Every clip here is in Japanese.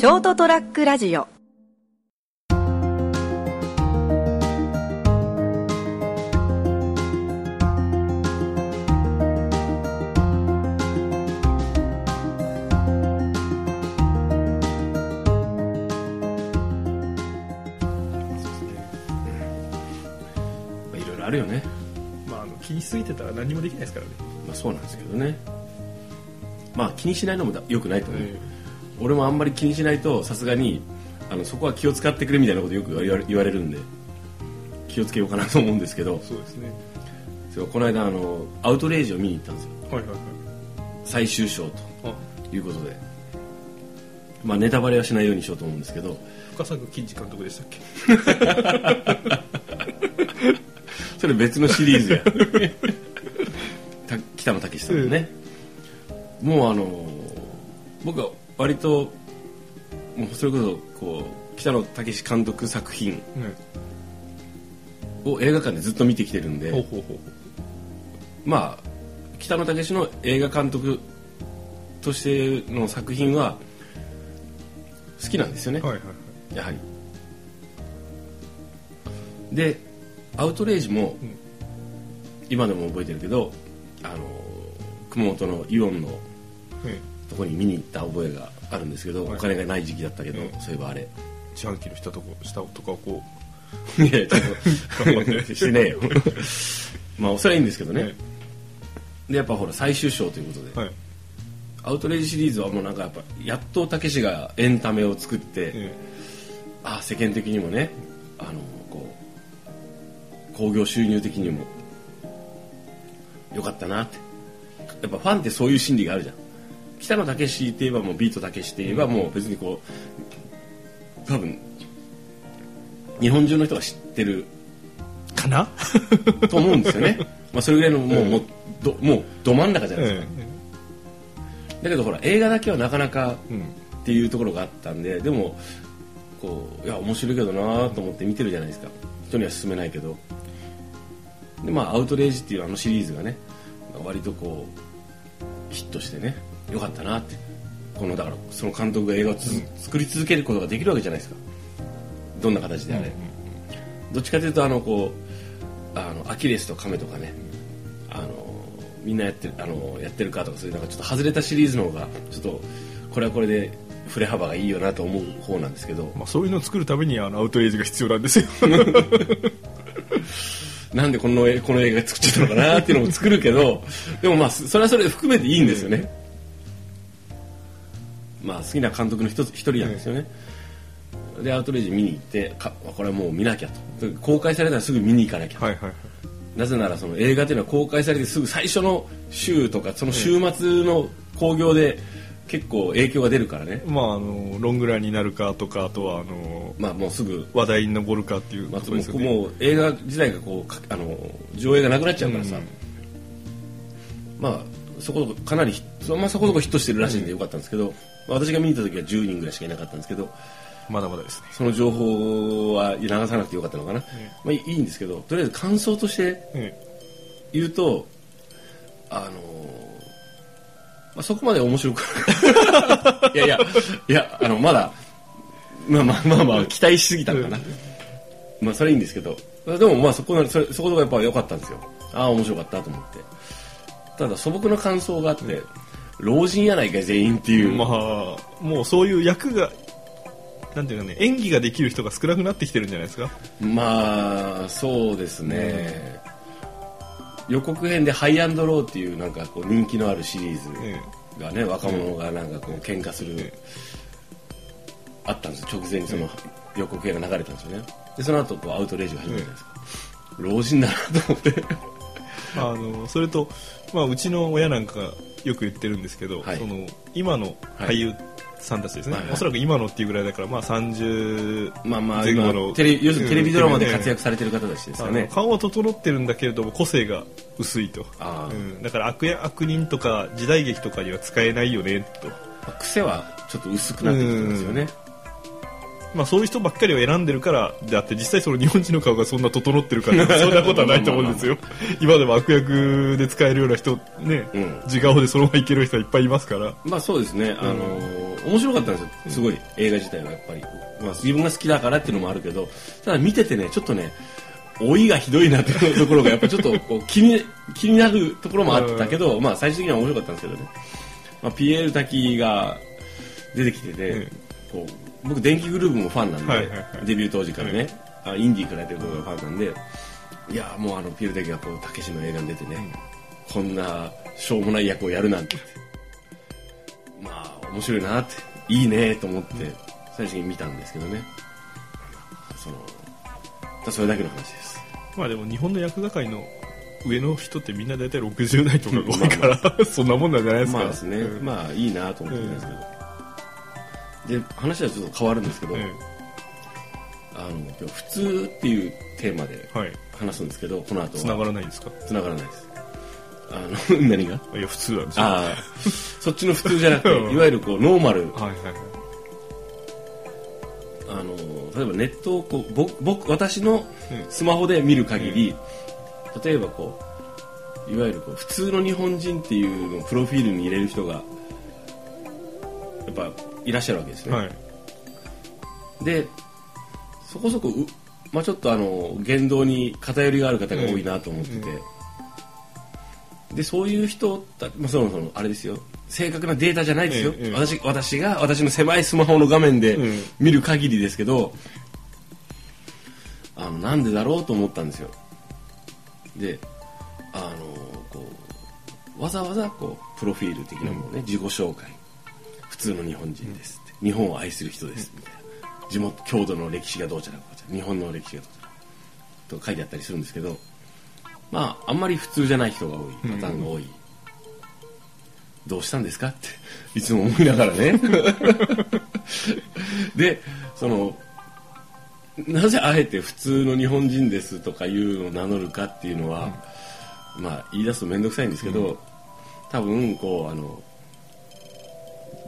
ショートトラックラジオ。まあいろいろあるよね。まああの気にしすぎてたら何もできないですからね。まあそうなんですけどね。まあ気にしないのもだ良くないと思う、え俺もあんまり気にしないとさすがにあのそこは気を使ってくれみたいなことよく言われるんで気をつけようかなと思うんですけど。そうですね。そうこの間あのアウトレイジを見に行ったんですよ。はいはいはい。最終章あ。ということで。まあネタバレはしないようにしようと思うんですけど。深作金次監督でしたっけ？それ別のシリーズや。た北野武さんのね、もうあの僕は割ともうそれこそこう北野武監督作品ねを映画館でずっと見てきてるんで、まあ北野武の映画監督としての作品は好きなんですよね、はいはいはい。やはり。でアウトレイジも、うん。今でも覚えてるけどあの熊本のイオンのえとこに見に行った覚えがあるんですけど、はい。お金がない時期だったけど、うん。そういえばあれ。え自販機の下とこ下とかをこ。いやちょっとしてねえよ。まあそれはいいんですけどう、ね、でやっぱほら最終章ということで、はい。アウトレイジシリーズはもうなんかやっぱやっとたけしがエンタメを作って、えあ世間的にもねあのこう興行収入的にもよかったなって。やっぱファンってそういう心理があるじゃん北野武って言えばもうビートたけしって言えばもう別にこう多分日本中の人が知ってるえかな？と思うんですよね。まあそれぐらいのもう,、もうどもうど真ん中じゃないですか、えだけどほら映画だけはなかなかっていうところがあったんででもこういや面白いけどなと思って見てるじゃないですか。人には勧めないけど。でまあアウトレイジっていうあのシリーズがね割とこうヒットしてねよかったなって。このだからその監督が映画をつ、作り続けることができるわけじゃないですか。どんな形であれ、どっちかというとあのこうあのアキレスとカメとかね。あのみんなやってるあのやってるかとかそういうなんかちょっと外れたシリーズの方がちょっとこれはこれで振れ幅がいいよなと思う方なんですけど。まあ、そういうのを作るためにあのアウトレイジが必要なんですよ。なんでこのこの映画作っちゃったのかなっていうのも作るけど。でもまあそれはそれで含めていいんですよね、まあ好きな監督の一つ一人なんですよね、でアウトレイジ見に行ってかこれはもう見なきゃと。公開されたらすぐ見に行かなきゃ、はいはいはい。なぜならその映画っていうのは公開されてすぐ最初の週とかその週末の興行で結構影響が出るからね、まああのロングランになるかとかあとはあのまあもうすぐ、話題に上るかっていうまあ、ことですよね、もう映画自体がこうかあの上映がなくなっちゃうからさ、うん。まあそこそこかなりヒそ,、まあ、そこそこヒットしてるらしいんでよかったんですけど、まあ私が見に行った時は10人ぐらいしかいなかったんですけどまだまだですね。その情報は流さなくてよかったのかな、まあいいんですけどとりあえず感想としてえ言うとあのまあ、そこまで面白くい。や いやいやあのまだまあまあまあまあ期待しすぎたのかな、まあそれいいんですけど。でもまあそこのそれそこがやっぱ良かったんですよ。ああ面白かったと思ってただ素朴な感想があって、老人やないか全員っていう、まあもうそういう役がなんていうかね演技ができる人が少なくなってきてるんじゃないですか？まあそうですね、予告編で「ハイアンドロー」っていうなんかこう人気のあるシリーズえがね、若者がなんかこう喧嘩する、えあったんですよ。直前にその予告編が流れたんですよね。でその後こうアウトレイジが始まるじゃないですか、老人だなと思ってあのそれと、まあ、うちの親なんかがよく言ってるんですけど、はい。その今の俳優さんたちですね、はいはい。おそらく今のっていうぐらいだから、まあ、30まあまあ前後今のテレ要するにテレビドラマでうん活躍されてる方たちですよね。顔は整ってるんだけれども個性が薄いと、うん、だから悪や悪人とか時代劇とかには使えないよねと、まあ癖はちょっと薄くなってきてますよねまあ、そういう人ばっかりを選んでるからであって実際その日本人の顔がそんな整ってるかって そんなことはないと思うんですよ。今でも悪役で使えるような人ね、うん。自顔でそのままいける人はいっぱいいますから。まあそうですね、あの面白かったんですよ。すごい映画自体はやっぱり、まあ、自分が好きだからっていうのもあるけどただ見ててねちょっとね老いがひどいなっていう ところがやっぱちょっとこう気に気になるところもあったけど、まあ、最終的には面白かったんですけどね、まあ、ピエール滝が出てきてて、こう僕電気グループもファンなんで、はいはいはい。デビュー当時からね、あインディーからやってるところがファンなんでいやもうあのピル滝がこうたけしの映画に出てね、こんなしょうもない役をやるなんて。まあ面白いなって。いいねと思って最初に見たんですけどね。そのただそれだけの話です。まあでも日本の役係の上の人ってみんな大体60代とかが多いから、そんなもんなんじゃないですか。まあですね、うん。まあいいなと思ってたんですけど、で話はちょっと変わるんですけど、えあの今日普通っていうテーマで。話すんですけどこの後は。繋がらないんですか？繋がらないです。あの 何が？いや、普通なんですよ。ああそっちの普通じゃなくてうん。いわゆるこうノーマル。はいはいはい。あの例えばネットをこう僕僕私のうん。スマホで見る限り、例えばこういわゆるこう普通の日本人っていうのをプロフィールに入れる人がやっぱいらっしゃるわけですね、はい。でそこそこう、まあ、ちょっとあの言動に偏りがある方が多いなと思ってて、でそういう人た、まあ、そもそもあれですよ。正確なデータじゃないですよ、ええええ私私が私の狭いスマホの画面でうん。見る限りですけど、あのなんでだろうと思ったんですよ。であのこうわざわざこうプロフィール的なものね、自己紹介。普通の日本人ですって、日本を愛する人ですみたいな地元郷土の歴史がどうちゃらこうちゃら日本の歴史がどうちゃらと書いてあったりするんですけどまああんまり普通じゃない人が多い。パターンが多い、どうしたんですかっていつも思いながらね。でそのなぜあえて普通の日本人ですとかいうのを名乗るかっていうのは、まあ言い出すと面倒くさいんですけど、多分こうあの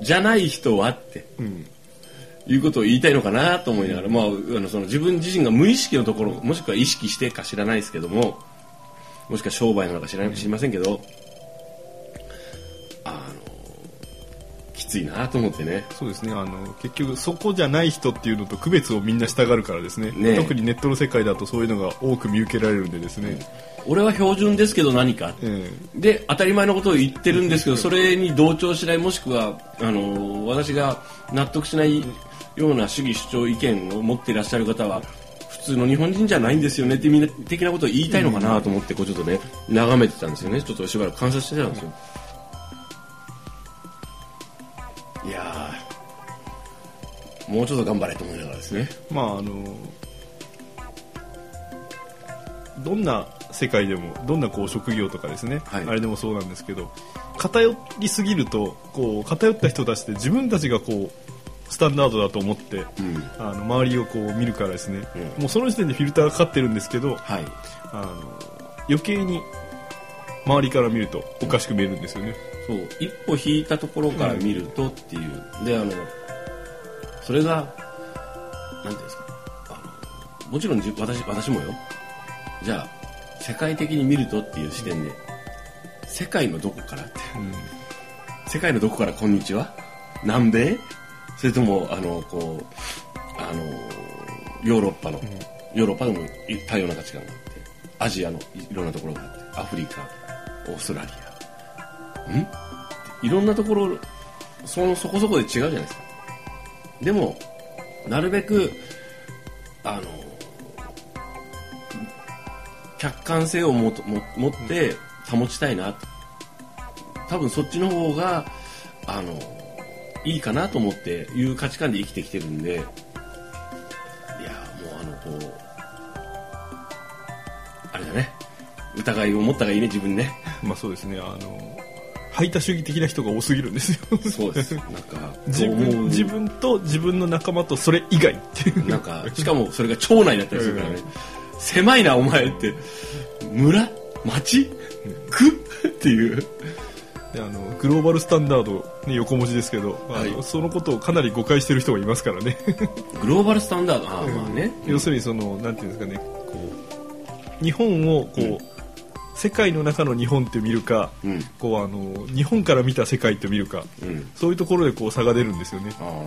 じゃない人はってうん。いうことを言いたいのかなと思いながら、まあ、あのその自分自身が無意識のところもしくは意識してか知らないですけどももしくは商売なのか知らない知りませんけど、ついなと思ってね。そうですね。あの、結局そこじゃない人っていうのと区別をみんなしたがるからですね。ねえ。特にネットの世界だとそういうのが多く見受けられるんでですね。俺は標準ですけど何か。えで当たり前のことを言ってるんですけどそれに同調しないもしくはあの私が納得しないような主義主張意見を持っていらっしゃる方は普通の日本人じゃないんですよねってみんな的なことを言いたいのかなと思ってこうちょっとね眺めてたんですよね。ちょっとしばらく観察してたんですよもうちょっと頑張れと思いながらですね。えまああの、どんな世界でもどんなこう職業とかですね、はい。あれでもそうなんですけど偏りすぎるとこう偏った人たちって自分たちがこうスタンダードだと思ってうん。あの周りをこう見るからですね、うん。もうその時点でフィルターがかかってるんですけどはい。あの余計に周りから見るとおかしく見えるんですよね。そう。一歩引いたところから見るとっていう、であのそれが何ていうんですか？あのもちろんじ私私もよ。じゃあ世界的に見るとっていう視点で世界のどこからって。世界のどこからこんにちは？南米？それともあのこうあのヨーロッパの、ヨーロッパでも多様な価値観があってアジアのいろんなところがあってアフリカオーストラリア。ん？いろんなところそのそこそこで違うじゃないですかでもなるべくあの客観性をもとも持って保ちたいな。と多分そっちの方があのいいかなと思っていう価値観で生きてきてるんで。いやもうあのこうあれだね。疑いを持ったがいいね自分ね。まあそうですねあの排他主義的な人が多すぎるんですよ。そうです。なんか自分自分と自分の仲間とそれ以外っていう。なんかしかもそれが町内だったりするからね、狭いなお前って。村？町？区？っていう。であのグローバルスタンダード、ね、横文字ですけど、はい。そのことをかなり誤解してる人がいますからね。グローバルスタンダード？ああまあね、要するにそのなんていうんですかねこう日本をこう、世界の中の日本って見るか、うん。こうあの日本から見た世界って見るかうん。そういうところでこう差が出るんですよね。あ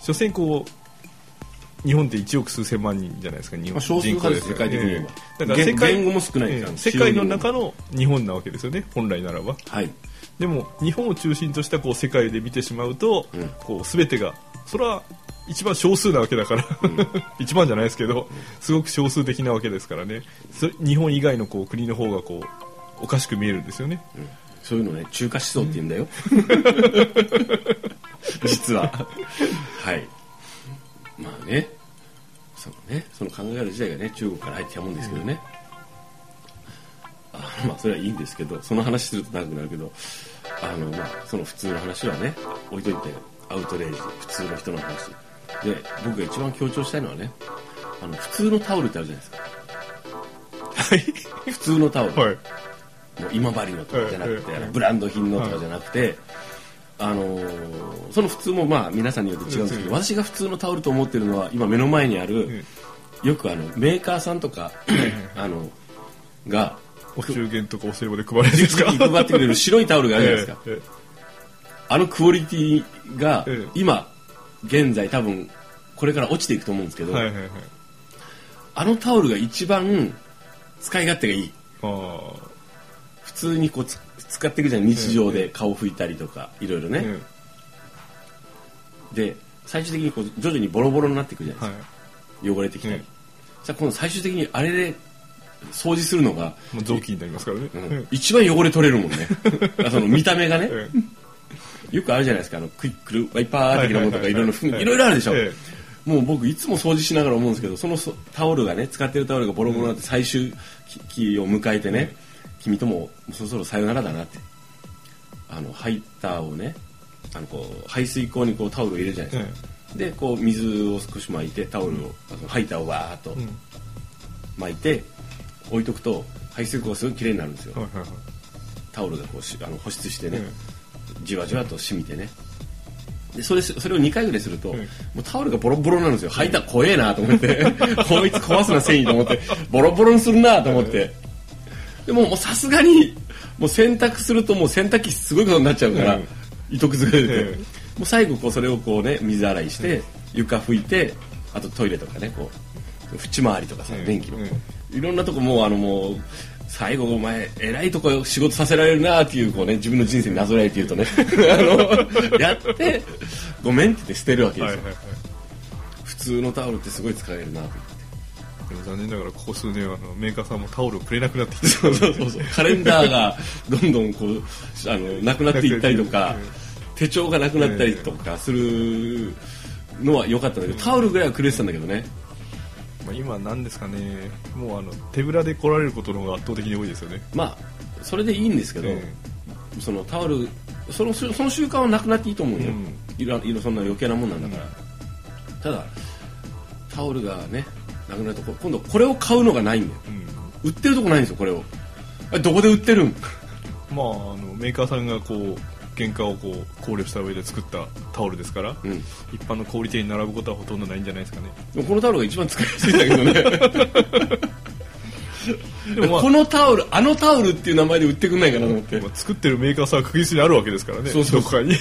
所詮こう日本って1億数千万人じゃないですか日本人口世界的に言えば。ええ。だから世界も少ないですからええ。世界の中の日本なわけですよね本来ならば。あはい。でも日本を中心としたこう世界で見てしまうと、うん。こう全てがそれは一番少数なわけだから、一番じゃないですけどすごく少数的なわけですからね。そ日本以外のこう国の方がこうおかしく見えるんですよね。そういうのね中華思想って言うんだよ。実は。はい。まあね。そのね。その考え方自体がね中国から入ってきたもんですけどね、あまあそれはいいんですけどその話すると長くなるけどあのまあその普通の話はね置いといてアウトレイジ普通の人の話で僕が一番強調したいのはねあの普通のタオルってあるじゃないですか。はい。普通のタオル、はい。もう今治のとかじゃなくて、ええあのブランド品のとかじゃなくて、あのーその普通もまあ皆さんによって違うんですけど、うん。私が普通のタオルと思ってるのは今目の前にある、よくあのメーカーさんとか、あのがお中元とかお歳暮で配られるんですか？配ってくれる白いタオルがあるじゃないですか、ええ。あのクオリティがええ。今現在多分これから落ちていくと思うんですけど、はいはいはい。あのタオルが一番使い勝手がいい。あ普通にこうつ使っていくじゃん日常で顔拭いたりとかいろいろね、で最終的にこう徐々にボロボロになっていくじゃないえですはい。か、汚れてきたり、うん。じゃあ今度最終的にあれで掃除するのが、もう雑巾になりますからね、うん。一番汚れ取れるもんね。その見た目がね。ええよくあるじゃないですか。あのクイックルワイパー的なものとかはいろいろい。ろいろあるでしょ、えもう僕いつも掃除しながら思うんですけどそのそタオルがね使ってるタオルがボロボロになって最終期を迎えてね、君ともそろそろさよならだなってあのハイターをねあのこう排水口にこうタオルを入れるじゃないですか、でこう水を少し巻いてタオルを、ハイターをわーっとうん。巻いて置いとくと排水口がすごい綺麗になるんですよ、はいはいはい。タオルがこうしあの保湿してね、えじわじわと染みてね。でそれそれを2回ぐらいすると、うん。もうタオルがボロボロなんですよ。履いたら怖えなと思って。こいつ壊すな繊維と思って。ボロボロにするなと思って。でももうさすがにもう洗濯するともう洗濯機すごいことになっちゃうから、うん。糸くずが出て、えもう最後こうそれをこうね水洗いして、床拭いてあとトイレとかねこう縁回りとかさ、うん。電気の、うん。いろんなとこもうあのもう最後お前偉いとこ仕事させられるなっていうこうね自分の人生になぞらえて言うとね。あのやってごめんって言って捨てるわけですよ、はいはいはい。普通のタオルってすごい使えるなとでも残念ながらここ数年はあのメーカーさんもタオルをくれなくなってきてそうそうそう。そうカレンダーがどんどんこうあのなくなっていったりとか手帳がなくなったりとかするのは良かったんだけどタオルぐらいはくれてたんだけどねまあ今なんですかねもうあの手ぶらで来られることの方が圧倒的に多いですよね。まあそれでいいんですけど、えそのタオルそのその習慣はなくなっていいと思うよ、うん。いろいろそんな余計なもんなんだから、ただタオルがねなくなるとこ今度これを買うのがないんだよ。うん。売ってるとこないんですよこれを。どこで売ってるん？まああのメーカーさんがこう原価をこう考慮した上で作ったタオルですから、うん。一般の小売店に並ぶことはほとんどないんじゃないですかね。このタオルが一番使いやすいんだけどね。でもまあこのタオルあのタオルっていう名前で売ってくんないかなと思って。まあ作ってるメーカーさんは確実にあるわけですからねそうそうどこかに。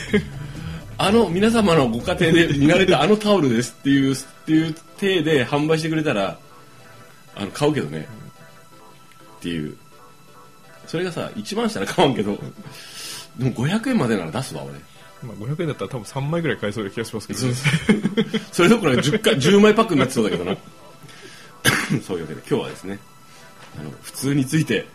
あの皆様のご家庭で見慣れたあのタオルですっていうっていう体で販売してくれたらあの買うけどね。っていう。それがさ1万したら買わんけどでも500円までなら出すわ俺。まあ500円だったら多分3枚ぐらい買えそうな気がしますけど、ね、それどころか 10, か10枚パックになってそうだけどな。そういうわけで今日はですねあの普通について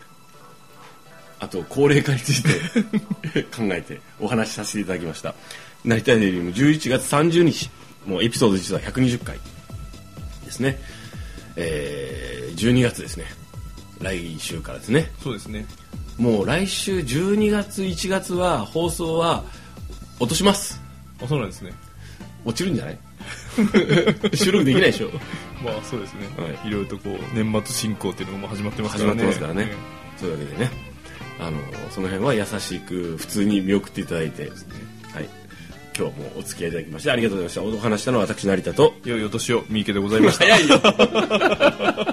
あと高齢化について 考えてお話しさせていただきました。成田デイリーム11月30日もうエピソード実は120回ですね。えー、12月ですね。来週からですね。そうですねもう来週12月1月は放送は落とします。あそうなんですね。落ちるんじゃない？収録できないでしょ。まあそうですね、はい。い、ろいろとこう年末進行っていうのがもう始まってますからね。始まってますからね。そういうわけでね。あのその辺は優しく普通に見送っていただいて、はい、今日もお付き合いいただきましてありがとうございました。お話したのは私成田と。良いお年を三池でございました。早いよ